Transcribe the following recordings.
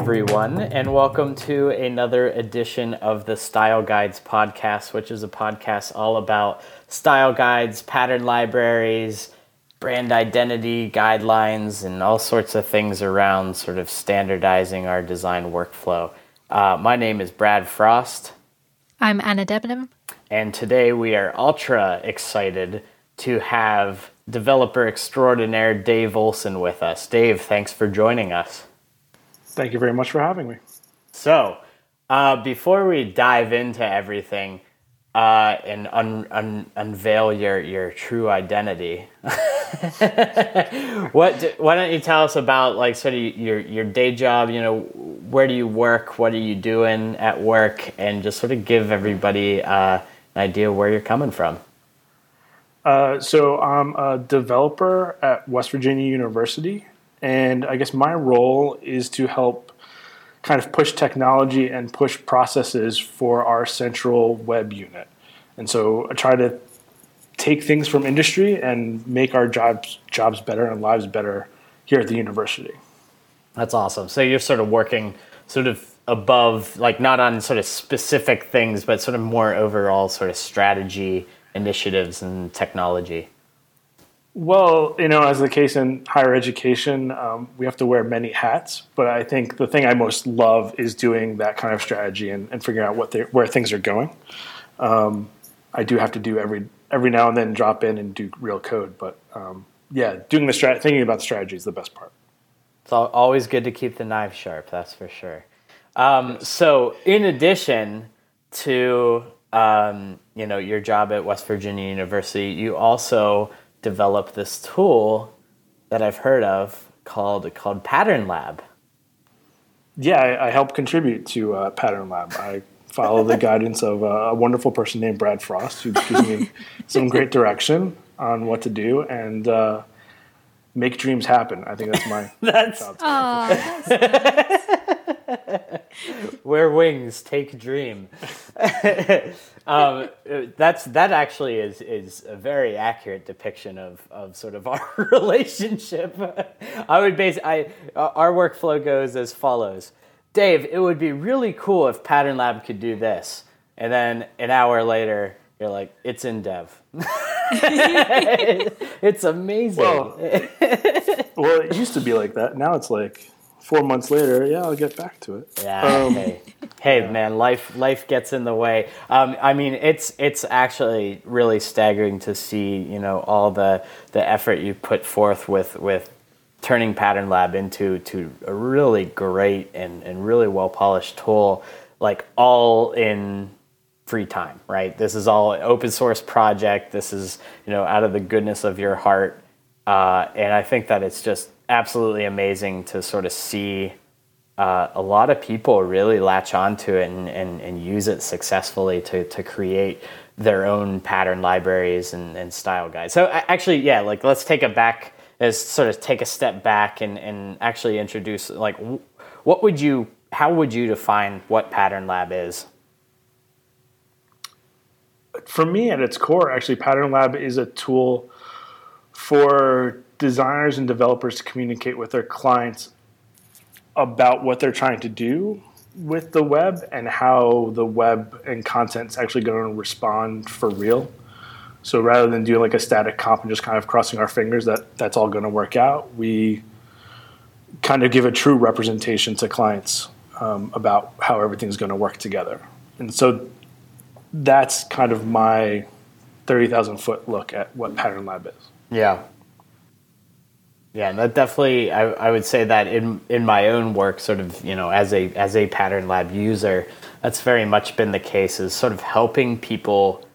everyone, and welcome to another edition of the Style Guides podcast, which is a podcast all about style guides, pattern libraries, brand identity guidelines, and all sorts of things around sort of standardizing our design workflow. Uh, my name is Brad Frost. I'm Anna Debenham. And today we are ultra excited to have developer extraordinaire Dave Olsen with us. Dave, thanks for joining us. Thank you very much for having me. So, uh, before we dive into everything uh, and un- un- unveil your, your true identity, what do, why don't you tell us about like sort of your your day job? You know, where do you work? What are you doing at work? And just sort of give everybody uh, an idea where you're coming from. Uh, so I'm a developer at West Virginia University, and I guess my role is to help kind of push technology and push processes for our central web unit. And so I try to take things from industry and make our jobs jobs better and lives better here at the university. That's awesome. So you're sort of working sort of above like not on sort of specific things but sort of more overall sort of strategy initiatives and technology. Well, you know, as the case in higher education, um, we have to wear many hats. But I think the thing I most love is doing that kind of strategy and, and figuring out what where things are going. Um, I do have to do every every now and then drop in and do real code, but um, yeah, doing the strat- thinking about the strategy is the best part. It's always good to keep the knife sharp. That's for sure. Um, so, in addition to um, you know your job at West Virginia University, you also developed this tool that I've heard of called called Pattern Lab. Yeah, I, I help contribute to uh, Pattern Lab. I follow the guidance of a wonderful person named Brad Frost, who gives me some great direction on what to do and uh, make dreams happen. I think that's my that's, job. That's Wear wings, take dream. um, that's that actually is is a very accurate depiction of, of sort of our relationship. I would base I our workflow goes as follows. Dave, it would be really cool if Pattern Lab could do this. And then an hour later, you're like, it's in dev. it's amazing. Well, well, it used to be like that. Now it's like four months later, yeah, I'll get back to it. Yeah. Um, hey, hey, man, life life gets in the way. Um, I mean, it's it's actually really staggering to see, you know, all the the effort you put forth with with turning Pattern Lab into to a really great and, and really well polished tool, like all in free time, right? This is all an open source project. This is you know out of the goodness of your heart, uh, and I think that it's just absolutely amazing to sort of see. Uh, a lot of people really latch onto it and, and, and use it successfully to, to create their own pattern libraries and, and style guides. So actually, yeah, like let's take a back is sort of take a step back and, and actually introduce like what would you how would you define what pattern lab is for me at its core actually pattern lab is a tool for designers and developers to communicate with their clients about what they're trying to do with the web and how the web and content is actually going to respond for real so rather than doing like a static comp and just kind of crossing our fingers that that's all going to work out, we kind of give a true representation to clients um, about how everything's going to work together. And so that's kind of my 30,000 foot look at what Pattern Lab is. Yeah. Yeah, that definitely I, I would say that in in my own work, sort of, you know, as a as a Pattern Lab user, that's very much been the case is sort of helping people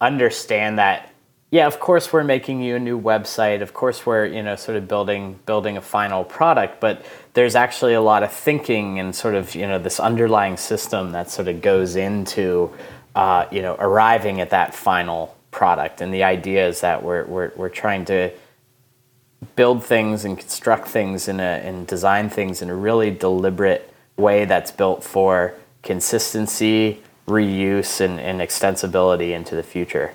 understand that yeah of course we're making you a new website of course we're you know sort of building building a final product but there's actually a lot of thinking and sort of you know this underlying system that sort of goes into uh, you know arriving at that final product. And the idea is that we're we're, we're trying to build things and construct things in a and design things in a really deliberate way that's built for consistency reuse and, and extensibility into the future.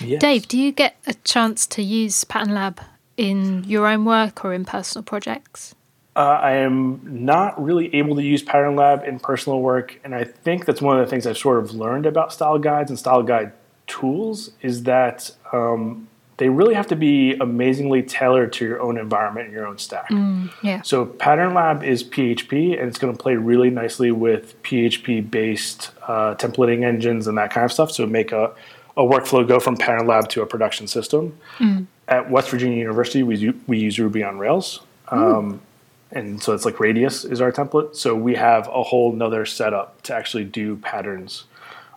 Yes. Dave, do you get a chance to use Pattern Lab in your own work or in personal projects? Uh, I am not really able to use Pattern Lab in personal work, and I think that's one of the things I've sort of learned about style guides and style guide tools is that um, they really have to be amazingly tailored to your own environment and your own stack. Yeah. So Pattern Lab is PHP, and it's going to play really nicely with PHP-based uh, templating engines and that kind of stuff. So make a, a workflow go from Pattern Lab to a production system. At West Virginia University, we we use Ruby on Rails, um, and so it's like Radius is our template. So we have a whole nother setup to actually do patterns.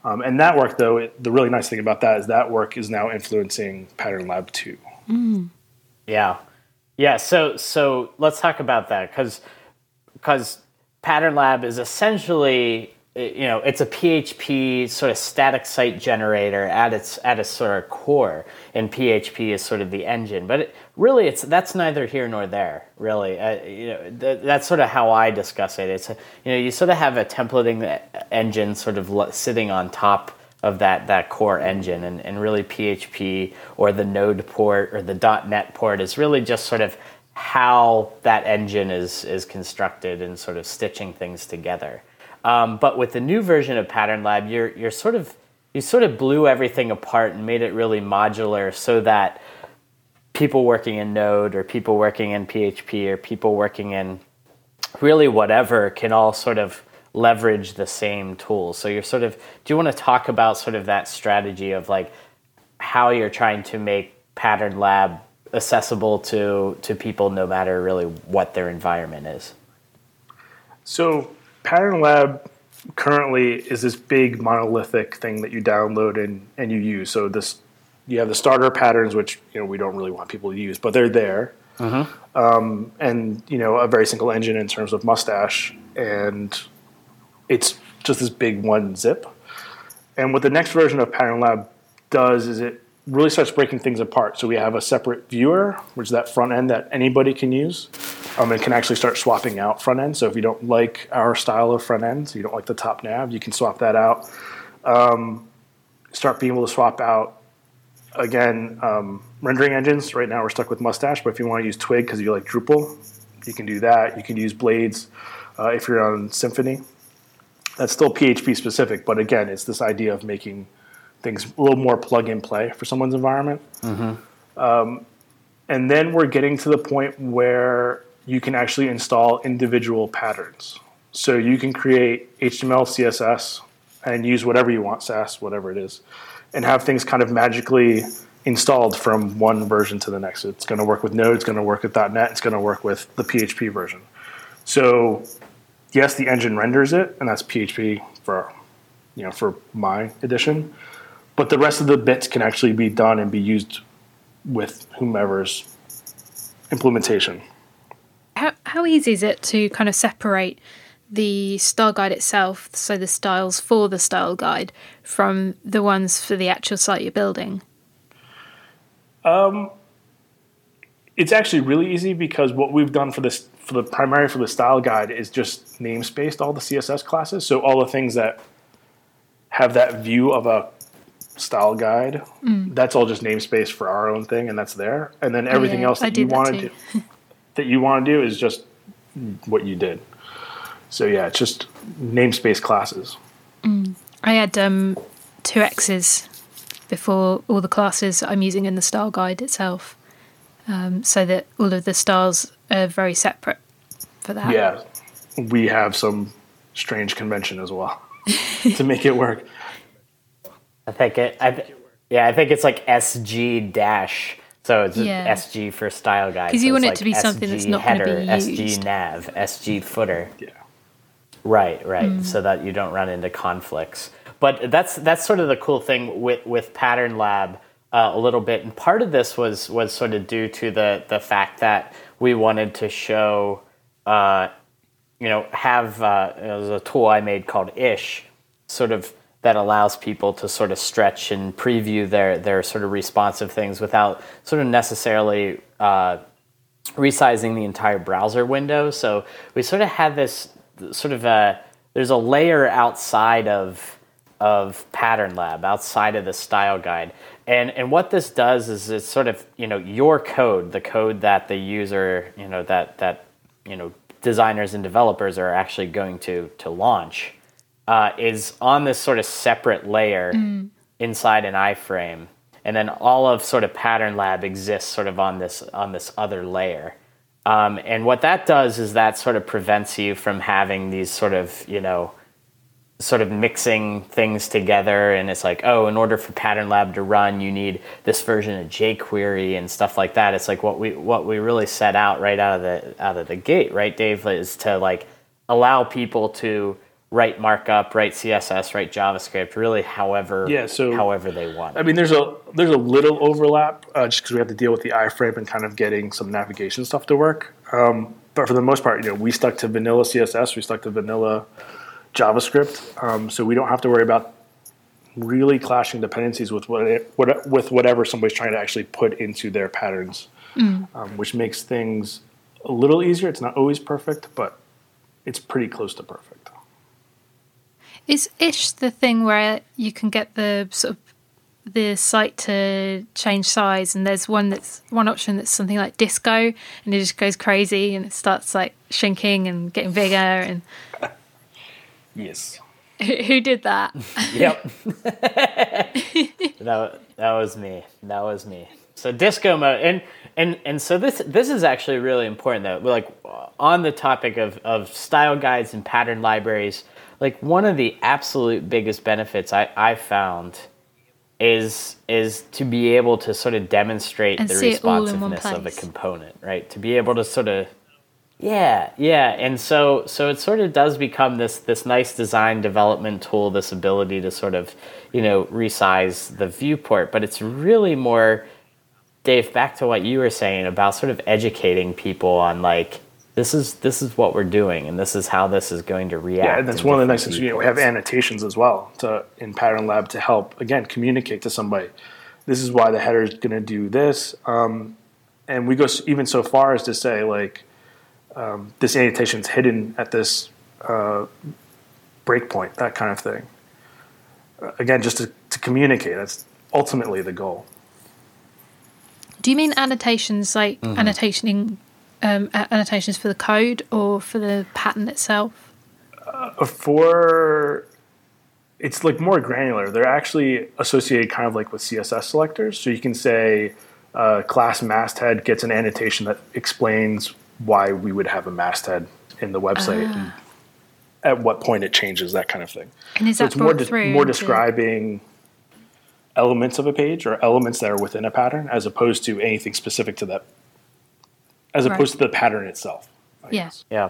Um, and that work, though, it, the really nice thing about that is that work is now influencing Pattern Lab 2. Yeah, yeah. So so let's talk about that because because Pattern Lab is essentially you know it's a PHP sort of static site generator at its at its sort of core, and PHP is sort of the engine. But it, really, it's that's neither here nor there. Really, uh, you know th- that's sort of how I discuss it. It's a, you know you sort of have a templating engine sort of sitting on top of that that core engine and, and really PHP or the node port or the .NET port is really just sort of how that engine is is constructed and sort of stitching things together. Um, but with the new version of Pattern Lab, you're you're sort of you sort of blew everything apart and made it really modular so that people working in Node or people working in PHP or people working in really whatever can all sort of leverage the same tools. So you're sort of do you want to talk about sort of that strategy of like how you're trying to make Pattern Lab accessible to to people no matter really what their environment is? So Pattern Lab currently is this big monolithic thing that you download and, and you use. So this you have the starter patterns, which you know we don't really want people to use, but they're there. Um, and you know a very single engine in terms of Mustache, and it's just this big one zip. And what the next version of Pattern Lab does is it really starts breaking things apart. So we have a separate viewer, which is that front end that anybody can use. Um, and can actually start swapping out front end. So if you don't like our style of front end, so you don't like the top nav, you can swap that out. Um, start being able to swap out again um, rendering engines. Right now we're stuck with Mustache, but if you want to use Twig because you like Drupal, you can do that. You can use Blades uh, if you're on Symfony. That's still PHP specific, but again, it's this idea of making things a little more plug and play for someone's environment. Um, and then we're getting to the point where you can actually install individual patterns. So you can create HTML, CSS, and use whatever you want, Sass, whatever it is, and have things kind of magically installed from one version to the next. It's going to work with Node, it's going to work with .NET, it's going to work with the PHP version. So yes, the engine renders it, and that's PHP for you know for my edition. But the rest of the bits can actually be done and be used with whomever's implementation. How, how easy is it to kind of separate the style guide itself, so the styles for the style guide, from the ones for the actual site you're building? Um, it's actually really easy because what we've done for this for the primary for the style guide is just namespaced all the CSS classes. So all the things that have that view of a style guide, that's all just namespace for our own thing, and that's there. And then everything yeah, else that you want to do, that you want to do is just what you did. So yeah, it's just namespace classes. I had um, two X's before all the classes I'm using in the style guide itself, um, so that all of the styles are very separate for that. Yeah, we have some strange convention as well to make it work. I think it. I, th- yeah, I think it's like SG dash. So it's Yeah. SG for style guide. Because you so want it's it to be like something that's not gonna header, be SG nav, SG footer. Yeah. Right, right. Mm. So that you don't run into conflicts. But that's that's sort of the cool thing with with Pattern Lab uh, a little bit. And part of this was was sort of due to the the fact that we wanted to show, uh, you know, have uh, a tool I made called Ish, sort of that allows people to sort of stretch and preview their their sort of responsive things without sort of necessarily. Uh, resizing the entire browser window. So we sort of had this sort of a there's a layer outside of of Pattern Lab, outside of the style guide. And and what this does is it's sort of, you know, your code, the code that the user, you know, that that you know designers and developers are actually going to to launch uh, is on this sort of separate layer inside an iframe, and then all of sort of Pattern Lab exists sort of on this on this other layer. Um, and what that does is that sort of prevents you from having these sort of you know sort of mixing things together. And it's like oh in order for pattern lab to run you need this version of jquery and stuff like that. It's like what we what we really set out right out of the out of the gate right dave is to like allow people to write markup write css write javascript really however Yeah, so- however they want I mean, there's a there's a little overlap uh, just because we have to deal with the iframe and kind of getting some navigation stuff to work. Um, but for the most part, you know, we stuck to vanilla CSS, we stuck to vanilla JavaScript, um, so we don't have to worry about really clashing dependencies with what, it, what with whatever somebody's trying to actually put into their patterns, um, which makes things a little easier. It's not always perfect, but it's pretty close to perfect. Is ish the thing where you can get the sort of the site to change size and there's one that's one option that's something like disco and it just goes crazy and it starts like shrinking and getting bigger and Yes. who, who did that? Yep. that that was me. That was me. So disco mode, and and and so this this is actually really important though. Like on the topic of of style guides and pattern libraries, like one of the absolute biggest benefits I I found is is to be able to sort of demonstrate And the see it all in one responsiveness of a component, right? To be able to sort of yeah, yeah, and so so it sort of does become this this nice design development tool, this ability to sort of you know resize the viewport, but it's really more, Dave. Back to what you were saying about sort of educating people on like this is this is what we're doing, and this is how this is going to react. Yeah, and that's one of the nice things. You know, we have annotations as well to in Pattern Lab to help again communicate to somebody. This is why the header is going to do this, um, and we go even so far as to say like um, this annotation is hidden at this uh, breakpoint, that kind of thing. Uh, again, just to, to communicate. That's ultimately the goal. Do you mean annotations like annotating um, annotations for the code or for the pattern itself? for it's like more granular. They're actually associated kind of like with CSS selectors. So you can say uh, class masthead gets an annotation that explains why we would have a masthead in the website and at what point it changes, that kind of thing. And is So that it's more de- more describing elements of a page or elements that are within a pattern as opposed to anything specific to that, as Right. opposed to the pattern itself. Yes. Yeah. Yeah,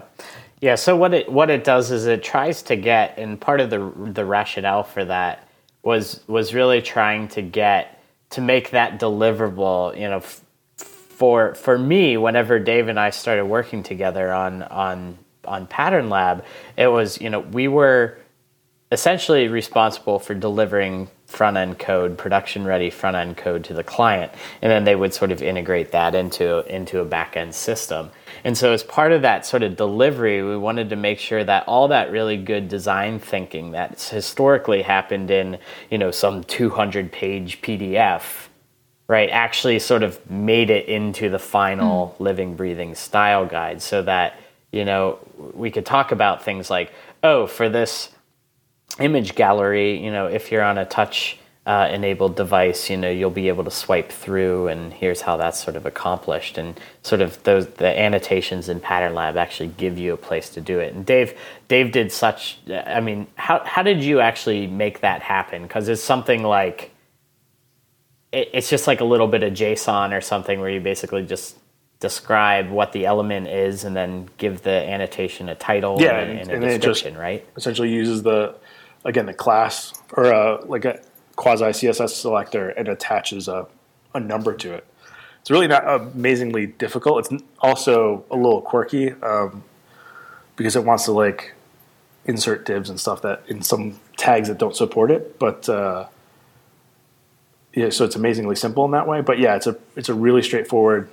yeah. So what it what it does is it tries to get, and part of the the rationale for that was was really trying to get to make that deliverable. You know, f- for for me, whenever Dave and I started working together on on on Pattern Lab, it was you know we were essentially responsible for delivering front end code, production ready front end code to the client, and then they would sort of integrate that into into a back end system. And so, as part of that sort of delivery, we wanted to make sure that all that really good design thinking that's historically happened in you know some 200 page PDF, right, actually sort of made it into the final hmm. living, breathing style guide, so that you know we could talk about things like, oh, for this image gallery, you know, if you're on a touch uh, enabled device, you know, you'll be able to swipe through, and here's how that's sort of accomplished. And sort of those the annotations in Pattern Lab actually give you a place to do it. And Dave, Dave did such. I mean, how how did you actually make that happen? Because it's something like. It, it's just like a little bit of JSON or something where you basically just describe what the element is and then give the annotation a title Yeah, and, and- and a it just- description, right? essentially uses the again the class or uh, like a quasi CSS selector and attaches a, a number to it. It's really not amazingly difficult. It's also a little quirky um, because it wants to like insert divs and stuff that in some tags that don't support it. But uh, yeah, so it's amazingly simple in that way. But yeah, it's a it's a really straightforward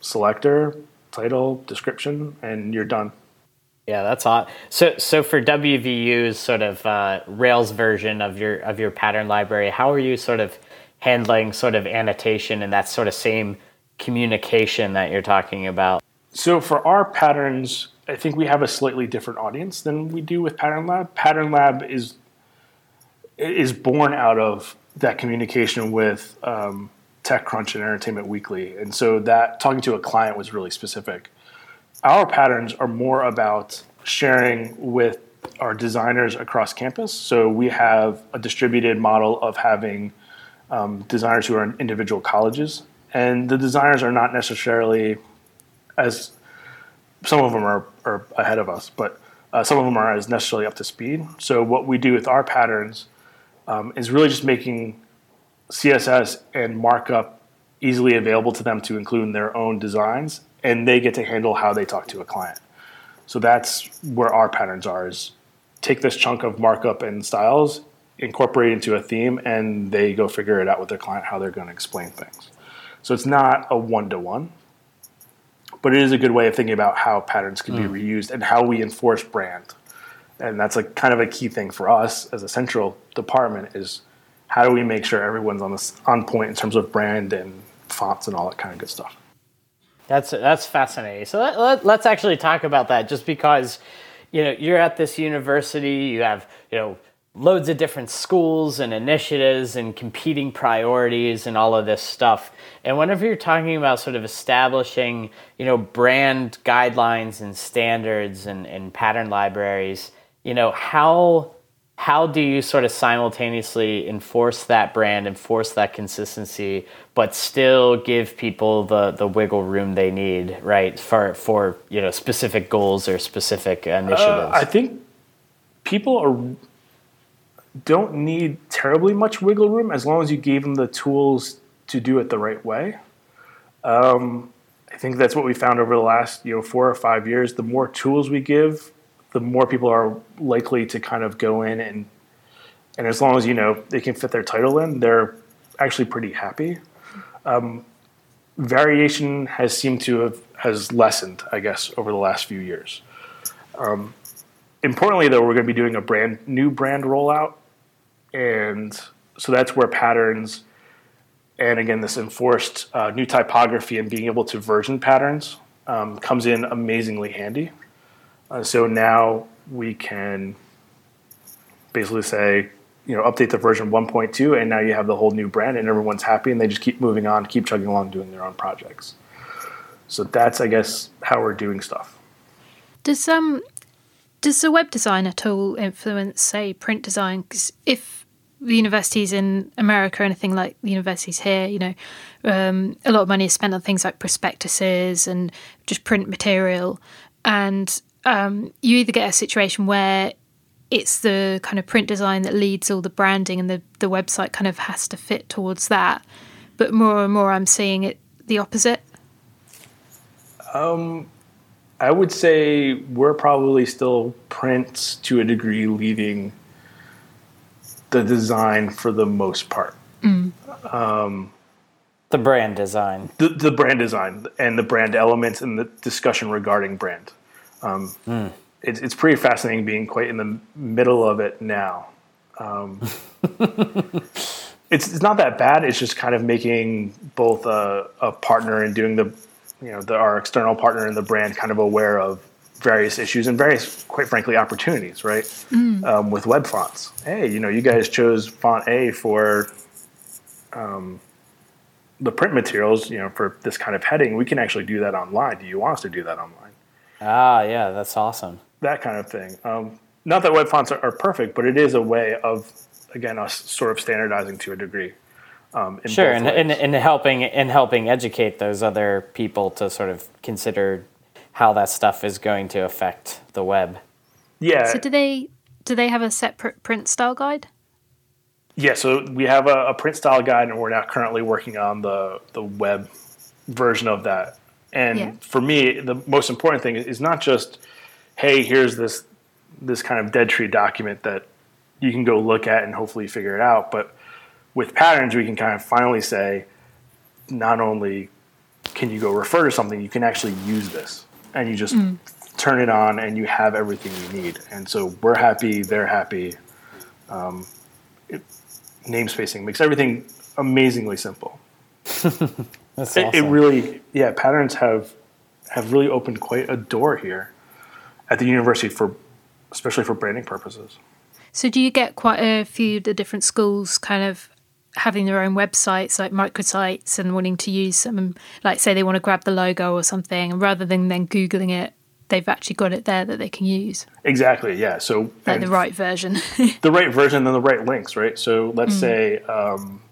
selector, title, description, and you're done. Yeah, that's hot. So, so for WVU's sort of uh, Rails version of your of your pattern library, how are you sort of handling sort of annotation and that sort of same communication that you're talking about? So for our patterns, I think we have a slightly different audience than we do with Pattern Lab. Pattern Lab is is born out of that communication with um, TechCrunch and Entertainment Weekly, and so that talking to a client was really specific. Our patterns are more about sharing with our designers across campus. So we have a distributed model of having um, designers who are in individual colleges, and the designers are not necessarily as some of them are, are ahead of us, but uh, some of them are as necessarily up to speed. So what we do with our patterns um, is really just making CSS and markup easily available to them to include in their own designs, and they get to handle how they talk to a client. So that's where our patterns are: is take this chunk of markup and styles, incorporate it into a theme, and they go figure it out with their client how they're going to explain things. So it's not a one to one, but it is a good way of thinking about how patterns can be mm. reused and how we enforce brand. And that's like kind of a key thing for us as a central department is how do we make sure everyone's on this on point in terms of brand and fonts and all that kind of good stuff. That's that's fascinating. So let, let, let's actually talk about that, just because you know you're at this university, you have you know loads of different schools and initiatives and competing priorities and all of this stuff. And whenever you're talking about sort of establishing you know brand guidelines and standards and, and pattern libraries, you know how how do you sort of simultaneously enforce that brand, enforce that consistency, but still give people the, the wiggle room they need, right, for for you know specific goals or specific initiatives? Uh, I think people are don't need terribly much wiggle room as long as you gave them the tools to do it the right way. Um, I think that's what we found over the last you know four or five years. The more tools we give, the more people are likely to kind of go in and and as long as you know they can fit their title in, they're actually pretty happy. Um, variation has seemed to have has lessened, I guess, over the last few years. Um, importantly, though, we're going to be doing a brand new brand rollout, and so that's where patterns and again this enforced uh, new typography and being able to version patterns um, comes in amazingly handy. Uh, so now we can basically say, you know, update the version 1.2, and now you have the whole new brand, and everyone's happy, and they just keep moving on, keep chugging along, doing their own projects. So that's, I guess, how we're doing stuff. Does um does the web design at all influence, say, print design? Because if the universities in America or anything like the universities here, you know, um, a lot of money is spent on things like prospectuses and just print material, and um, you either get a situation where it's the kind of print design that leads all the branding and the, the website kind of has to fit towards that. But more and more, I'm seeing it the opposite. Um, I would say we're probably still print to a degree leading the design for the most part. the brand design. The, the brand design and the brand elements and the discussion regarding brand. Um, it's, it's pretty fascinating being quite in the middle of it now. Um, it's, it's not that bad. It's just kind of making both a, a partner and doing the, you know, the, our external partner and the brand kind of aware of various issues and various, quite frankly, opportunities, right? Um, with web fonts. Hey, you know, you guys chose font A for um, the print materials, you know, for this kind of heading. We can actually do that online. Do you want us to do that online? Ah, yeah, that's awesome. that kind of thing. Um, not that web fonts are, are perfect, but it is a way of, again, us sort of standardizing to a degree. Um, in Sure, and, ways. and, and helping and helping educate those other people to sort of consider how that stuff is going to affect the web. yeah, So do they do they have a separate print style guide? yeah. So we have a, a print style guide, and we're now currently working on the the web version of that. And Yeah. for me, the most important thing is not just, hey, here's this this kind of dead tree document that you can go look at and hopefully figure it out, but with patterns, we can kind of finally say, not only can you go refer to something, you can actually use this, and you just turn it on, and you have everything you need. And so we're happy, they're happy. Um, it, name spacing makes everything amazingly simple. That's It, it really, yeah, patterns have have really opened quite a door here at the university for, especially for branding purposes. So, do you get quite a few of the different schools kind of having their own websites, like microsites, and wanting to use them? Like, say they want to grab the logo or something, and rather than then Googling it, they've actually got it there that they can use. Exactly. Yeah. So like the right version. the right version and the right links, right? So let's mm. say um,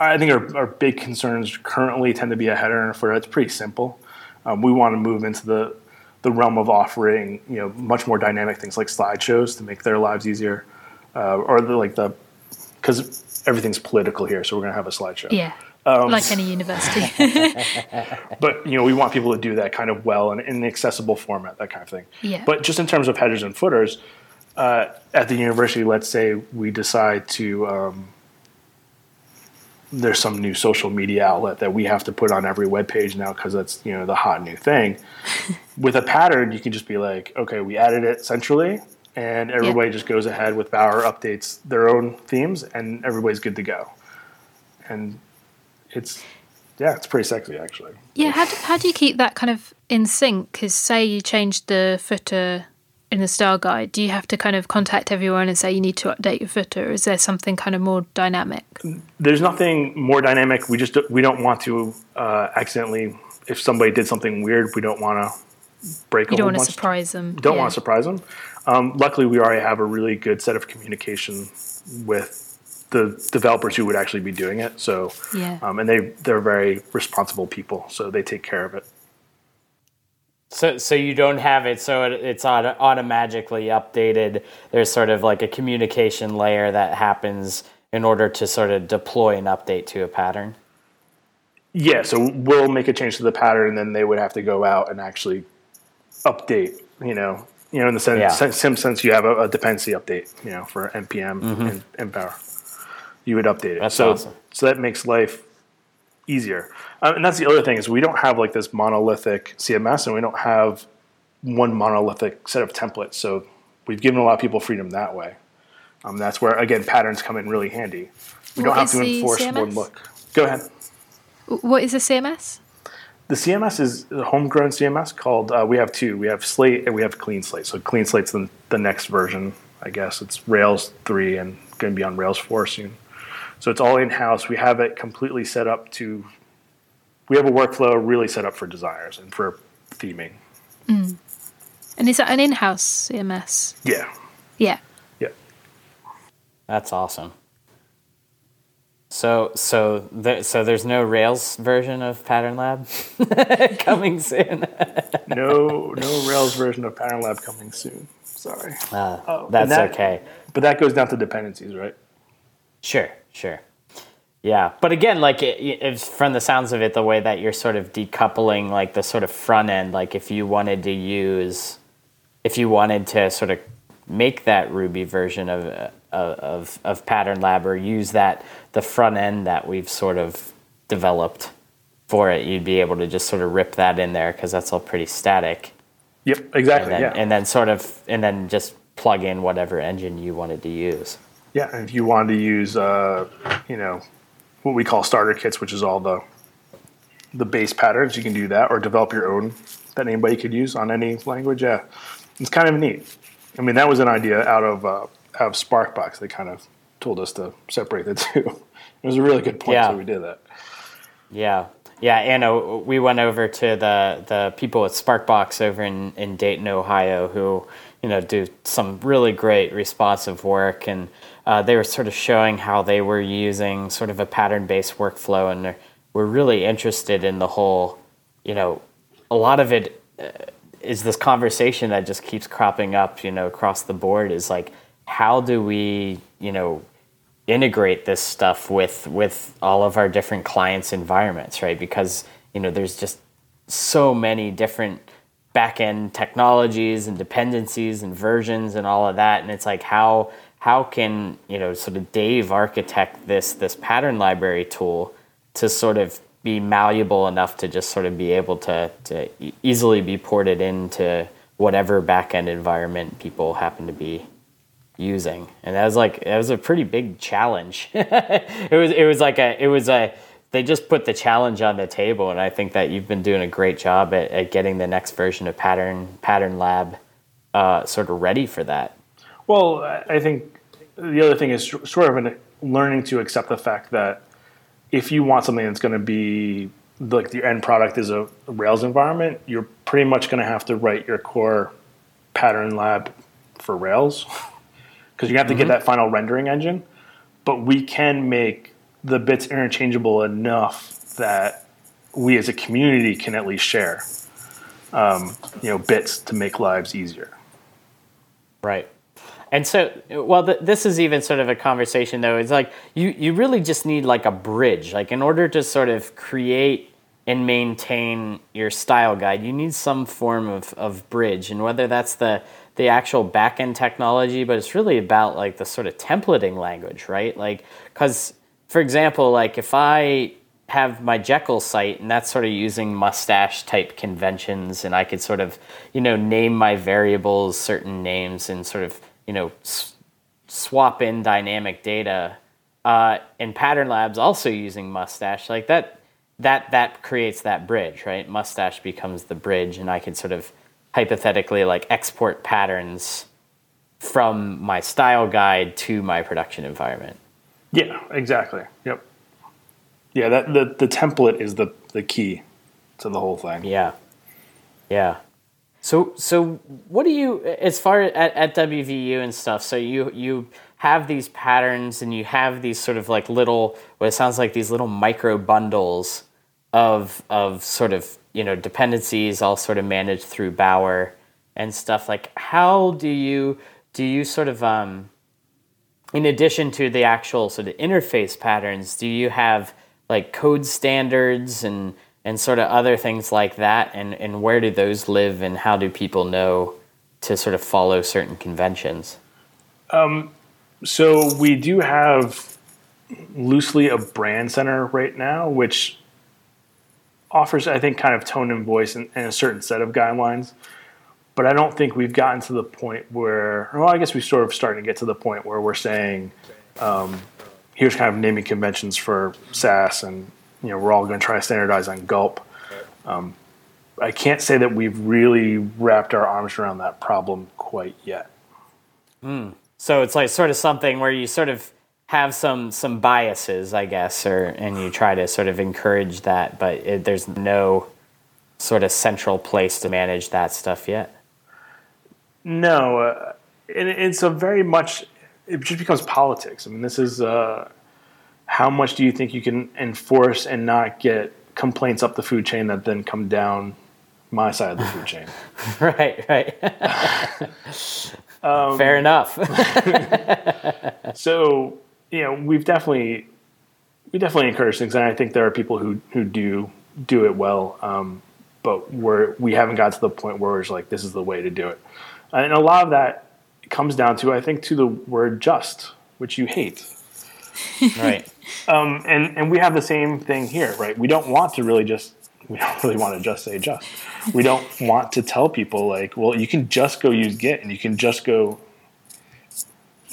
I think our, our big concerns currently tend to be a header and a footer. It's pretty simple. Um, we want to move into the the realm of offering you know much more dynamic things like slideshows to make their lives easier, uh, or the, like the because everything's political here, so we're going to have a slideshow. Yeah. Um, like any university. but you know, we want people to do that kind of well and in an accessible format, that kind of thing. Yeah. But just in terms of headers and footers, uh, at the university, let's say we decide to um, there's some new social media outlet that we have to put on every web page now because that's you know the hot new thing. with a pattern, you can just be like, okay, we added it centrally, and everybody yeah. just goes ahead with Bower updates their own themes, and everybody's good to go. And it's yeah, it's pretty sexy actually. Yeah, how do, how do you keep that kind of in sync? Because say you change the footer in the style guide, do you have to kind of contact everyone and say you need to update your footer? Or is there something kind of more dynamic? There's nothing more dynamic. We just we don't want to uh, accidentally if somebody did something weird, we don't want to break. You don't want to surprise them. Don't yeah. want to surprise them. Um, luckily, we already have a really good set of communication with the developers who would actually be doing it. So yeah, um, and they they're very responsible people, so they take care of it. So, so you don't have it, so it, it's auto, automatically updated. There's sort of like a communication layer that happens in order to sort of deploy an update to a pattern. Yeah, so we'll make a change to the pattern, and then they would have to go out and actually update. You know, you know, in the sense, yeah. sense, sense you have a, a, dependency update. You know, for npm mm-hmm. and, and Bower, you would update it. That's so, awesome. so that makes life easier. Um, and that's the other thing is we don't have like this monolithic CMS, and we don't have one monolithic set of templates. So we've given a lot of people freedom that way. Um, that's where again patterns come in really handy. We what don't have to enforce CMS? one look. Go ahead. What is a CMS? The CMS is a homegrown CMS called. Uh, we have two. We have Slate and we have Clean Slate. So Clean Slate's the, the next version. I guess it's Rails three and going to be on Rails four soon. So it's all in house. We have it completely set up to. We have a workflow really set up for designers and for theming. Mm. And is that an in-house CMS? Yeah. Yeah. Yeah. That's awesome. So so there, so there's no Rails version of Pattern Lab coming soon. no no Rails version of Pattern Lab coming soon. Sorry. Uh, oh, that's that, okay. But that goes down to dependencies, right? Sure. Sure. Yeah, but again, like it, it's from the sounds of it, the way that you're sort of decoupling, like the sort of front end, like if you wanted to use, if you wanted to sort of make that Ruby version of uh, of of Pattern Lab or use that the front end that we've sort of developed for it, you'd be able to just sort of rip that in there because that's all pretty static. Yep, exactly. And then, yeah, and then sort of and then just plug in whatever engine you wanted to use. Yeah, if you wanted to use, uh, you know, what we call starter kits, which is all the the base patterns, you can do that, or develop your own that anybody could use on any language. Yeah, it's kind of neat. I mean, that was an idea out of uh, out of Sparkbox. They kind of told us to separate the two. it was a really good point, yeah. so we did that. Yeah, yeah, Anna, we went over to the the people at Sparkbox over in in Dayton, Ohio, who you know do some really great responsive work and uh, they were sort of showing how they were using sort of a pattern based workflow and we're really interested in the whole you know a lot of it uh, is this conversation that just keeps cropping up you know across the board is like how do we you know integrate this stuff with with all of our different clients environments right? Because you know there's just so many different back-end technologies and dependencies and versions and all of that and it's like how how can you know sort of Dave architect this this pattern library tool to sort of be malleable enough to just sort of be able to to easily be ported into whatever backend environment people happen to be using and that was like that was a pretty big challenge it was it was like a it was a they just put the challenge on the table, and I think that you've been doing a great job at, at getting the next version of Pattern Pattern Lab uh, sort of ready for that. Well, I think the other thing is sort of an, learning to accept the fact that if you want something that's going to be like the end product is a Rails environment, you're pretty much going to have to write your core pattern lab for Rails because you have to mm-hmm. get that final rendering engine. But we can make the bits interchangeable enough that we as a community can at least share, um, you know, bits to make lives easier. Right. And so, well, th- this is even sort of a conversation though. It's like you, you really just need like a bridge. Like in order to sort of create and maintain your style guide, you need some form of, of bridge. And whether that's the the actual backend technology, but it's really about like the sort of templating language, right? Like, because for example, like if I have my Jekyll site and that's sort of using mustache type conventions, and I could sort of, you know, name my variables certain names and sort of you know, s- swap in dynamic data. Uh, and Pattern Labs also using Mustache, like that, that that creates that bridge, right? Mustache becomes the bridge, and I can sort of hypothetically like export patterns from my style guide to my production environment. Yeah, exactly. Yep. Yeah, that the, the template is the the key to the whole thing. Yeah. Yeah. So, so what do you, as far at, at WVU and stuff? So you you have these patterns and you have these sort of like little, what it sounds like these little micro bundles of of sort of you know dependencies, all sort of managed through Bower and stuff. Like, how do you do you sort of um, in addition to the actual sort of interface patterns, do you have like code standards and and sort of other things like that and, and where do those live and how do people know to sort of follow certain conventions? Um, so we do have loosely a brand center right now which offers i think kind of tone and voice and, and a certain set of guidelines. But i don't think we've gotten to the point where well i guess we're sort of starting to get to the point where we're saying um, here's kind of naming conventions for sass and you know we're all going to try to standardize on gulp. Um, i can't say that we've really wrapped our arms around that problem quite yet. Mm. so it's like sort of something where you sort of have some some biases i guess or and you try to sort of encourage that but it, there's no sort of central place to manage that stuff yet. No uh, and it's a very much it just becomes politics. I mean this is uh, how much do you think you can enforce and not get complaints up the food chain that then come down my side of the food chain? right, right. um, Fair enough. so you know, we've definitely we definitely encourage things, and I think there are people who who do do it well. Um, but we're we haven't got to the point where it's like this is the way to do it, and a lot of that comes down to I think to the word just, which you hate. right. Um, and and we have the same thing here, right? We don't want to really just we don't really want to just say just. We don't want to tell people like, well, you can just go use Git and you can just go.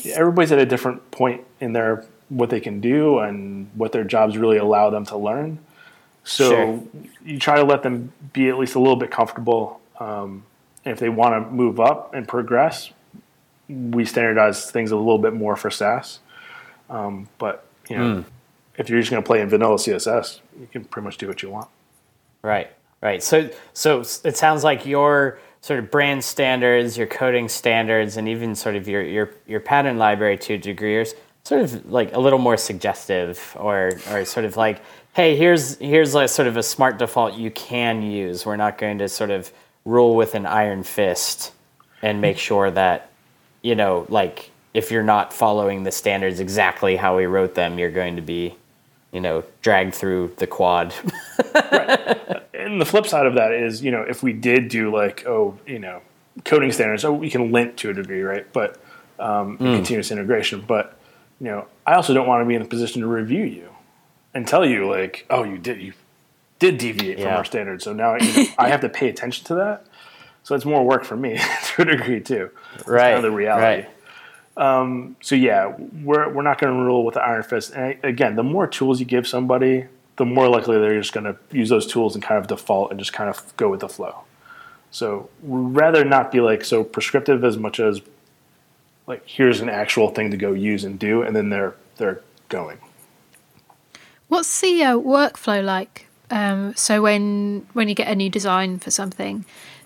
Everybody's at a different point in their what they can do and what their jobs really allow them to learn. So sure. you try to let them be at least a little bit comfortable. Um, if they want to move up and progress, we standardize things a little bit more for Sass. Um, but you know, mm. If you're just going to play in vanilla CSS, you can pretty much do what you want. Right, right. So, so it sounds like your sort of brand standards, your coding standards, and even sort of your your your pattern library to a degree is sort of like a little more suggestive, or or sort of like, hey, here's here's sort of a smart default you can use. We're not going to sort of rule with an iron fist and make sure that you know like if you're not following the standards exactly how we wrote them, you're going to be, you know, dragged through the quad. right. And the flip side of that is, you know, if we did do like, oh, you know, coding standards, oh, we can lint to a degree, right? But um, mm. continuous integration. But you know, I also don't want to be in the position to review you and tell you like, oh, you did you did deviate yeah. from our standards, so now you know, I have to pay attention to that. So it's more work for me to a degree too. right. Kind of the reality. Right. Um, so yeah, we're we're not going to rule with the iron fist. And again, the more tools you give somebody, the more likely they're just going to use those tools and kind of default and just kind of go with the flow. So rather not be like so prescriptive as much as like here's an actual thing to go use and do, and then they're they're going. What's the uh, workflow like? Um, so when when you get a new design for something,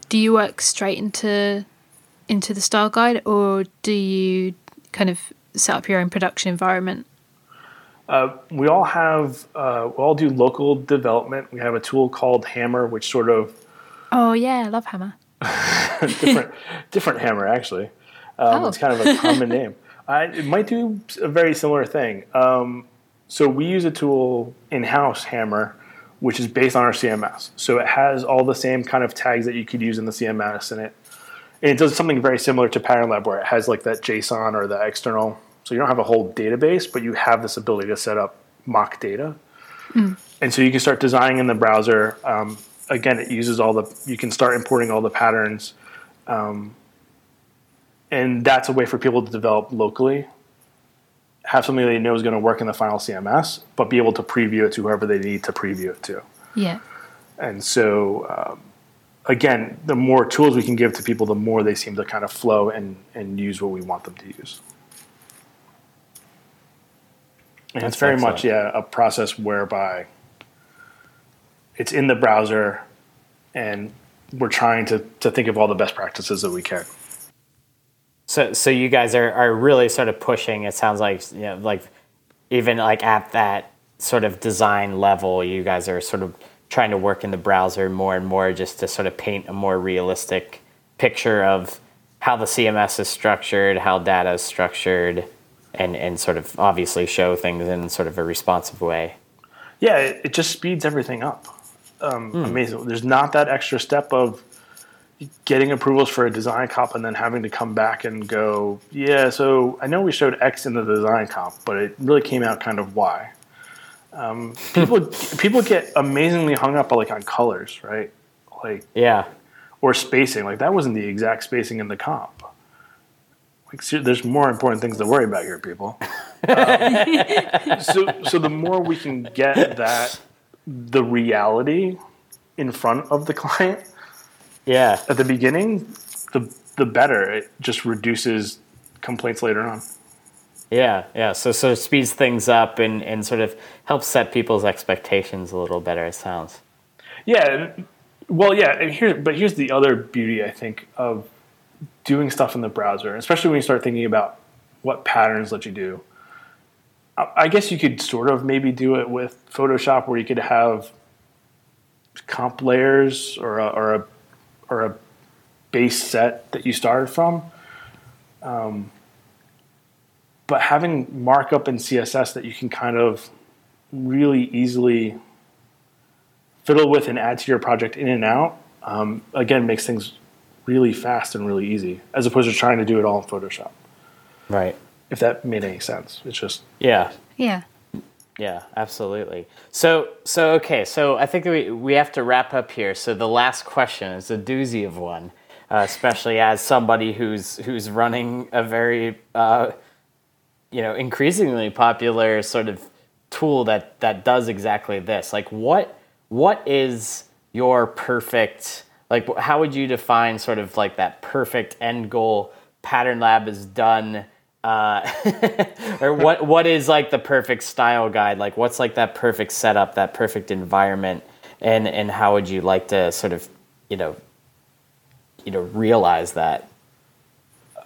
do you work straight into into the style guide, or do you kind of set up your own production environment? Uh, we all have uh, we all do local development. We have a tool called Hammer, which sort of Oh yeah, I love Hammer. different different Hammer actually. Um, Oh. It's kind of a common name. I, it might do a very similar thing. Um, so we use a tool in house, Hammer, which is based on our CMS. So it has all the same kind of tags that you could use in the CMS, and it and it does something very similar to Pattern Lab, where it has like that JSON or the external. So you don't have a whole database, but you have this ability to set up mock data, and so you can start designing in the browser. Um, again, it uses all the. You can start importing all the patterns and that's a way for people to develop locally have something they know is going to work in the final cms but be able to preview it to whoever they need to preview it to Yeah. and so um, again the more tools we can give to people the more they seem to kind of flow and, and use what we want them to use and That's it's very much yeah a process whereby it's in the browser and we're trying to, to think of all the best practices that we can So, so you guys are, are really sort of pushing. It sounds like you know, like even like at that sort of design level, you guys are sort of trying to work in the browser more and more, just to sort of paint a more realistic picture of how the CMS is structured, how data is structured, and and sort of obviously show things in sort of a responsive way. Yeah, it, it just speeds everything up. Um, Amazing. There's not that extra step of getting approvals for a design comp and then having to come back and go, yeah, so I know we showed X in the design comp, but it really came out kind of Y. Um, people people get amazingly hung up like on colors, right? Like Yeah, or spacing. Like that wasn't the exact spacing in the comp. Like ser- there's more important things to worry about here, people. Um, so so the more we can get that the reality in front of the client yeah. at the beginning, the the better. It just reduces complaints later on. Yeah, yeah. So of speeds things up and, and sort of helps set people's expectations a little better. It sounds. Yeah. Well, yeah. And here, but here's the other beauty I think of doing stuff in the browser, especially when you start thinking about what patterns let you do. I I guess you could sort of maybe do it with Photoshop, where you could have comp layers or a, or a or a base set that you started from. Um, but having markup and CSS that you can kind of really easily fiddle with and add to your project in and out, um, again, makes things really fast and really easy, as opposed to trying to do it all in Photoshop. Right. If that made any sense, it's just Yeah. Yeah. Yeah, absolutely. So, so okay. So I think we we have to wrap up here. So the last question is a doozy of one, uh, especially as somebody who's who's running a very uh, you know increasingly popular sort of tool that that does exactly this. Like, what what is your perfect like? How would you define sort of like that perfect end goal? Pattern Lab is done uh, or what what is like the perfect style guide like what's like that perfect setup that perfect environment and and how would you like to sort of you know you know realize that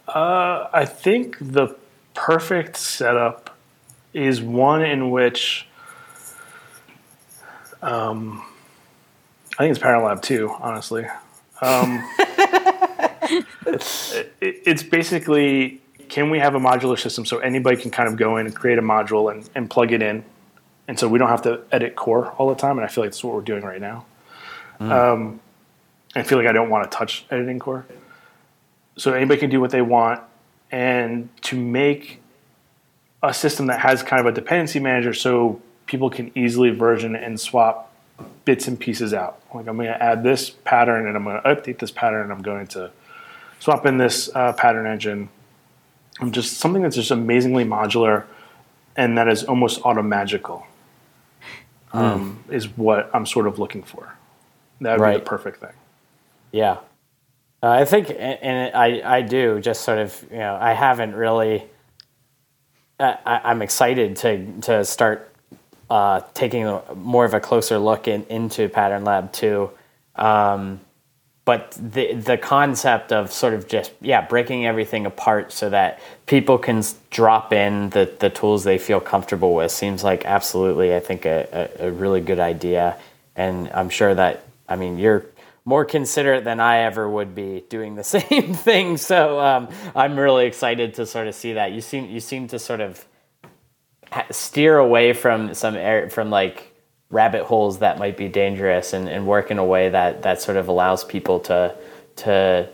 uh, I think the perfect setup is one in which um, I think it's Pattern Lab 2, honestly. Um, it, it's basically can we have a modular system so anybody can kind of go in and create a module and, and plug it in? And so we don't have to edit core all the time. And I feel like that's what we're doing right now. Um, I feel like I don't want to touch editing core so anybody can do what they want and to make a system that has kind of a dependency manager so people can easily version and swap bits and pieces out. Like i'm going to add this pattern and i'm going to update this pattern. And i'm going to swap in this uh, pattern engine. And just something that's just amazingly modular and that is almost automagical um, is what I'm sort of looking for. That would be the perfect thing. Yeah, uh, I think, and- I I do just sort of you know I haven't really. I, I'm excited to to start uh, taking more of a closer look in, into Pattern Lab too. Um, but the the concept of sort of just yeah breaking everything apart so that people can drop in the, the tools they feel comfortable with seems like absolutely I think a, a, a really good idea and I'm sure that I mean you're more considerate than I ever would be doing the same thing. So um, I'm really excited to sort of see that. You seem you seem to sort of steer away from some air from like rabbit holes that might be dangerous and, and work in a way that that sort of allows people to to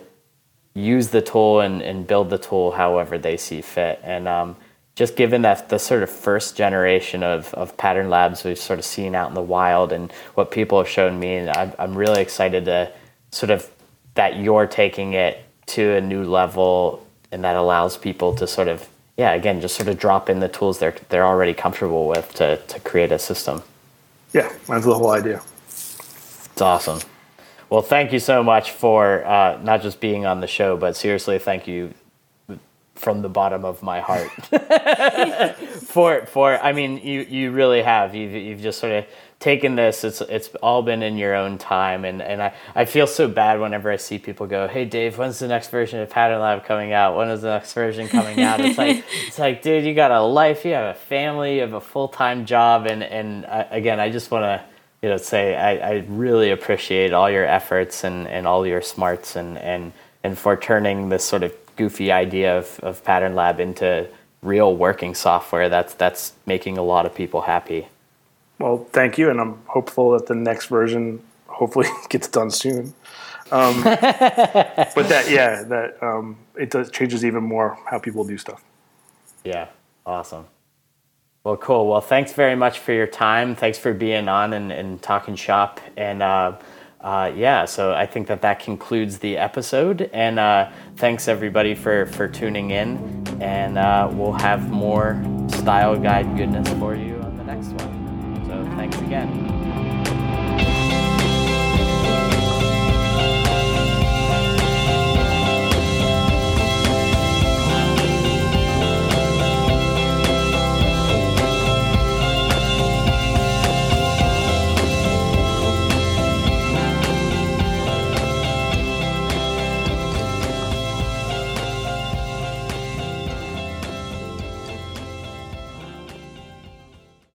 use the tool and, and build the tool however they see fit. And um, just given that the sort of first generation of, of pattern labs we've sort of seen out in the wild and what people have shown me and I'm, I'm really excited to sort of that you're taking it to a new level and that allows people to sort of yeah again just sort of drop in the tools they're they're already comfortable with to, to create a system Yeah, that's the whole idea. it's awesome well thank you so much for uh, not just being on the show but seriously thank you from the bottom of my heart. For for I mean you you really have. You've you've just sort of taken this. It's it's all been in your own time. And and I, I feel so bad whenever I see people go hey Dave when's the next version of Pattern Lab coming out? When is the next version coming out? It's like it's like dude you got a life you have a family you have a full-time job. And and uh, again I just want to you know say I, I really appreciate all your efforts and and all your smarts and and and for turning this sort of goofy idea of, of pattern lab into real working software. That's that's making a lot of people happy. Well, thank you, and I'm hopeful that the next version hopefully gets done soon. Um, but that, yeah, that um, it does changes even more how people do stuff. yeah. Awesome. Well cool. Well thanks very much for your time. Thanks for being on and, and talking shop. And uh, uh, yeah so i think that that concludes the episode and uh, thanks everybody for for tuning in and uh, we'll have more style guide goodness for you on the next one. So thanks again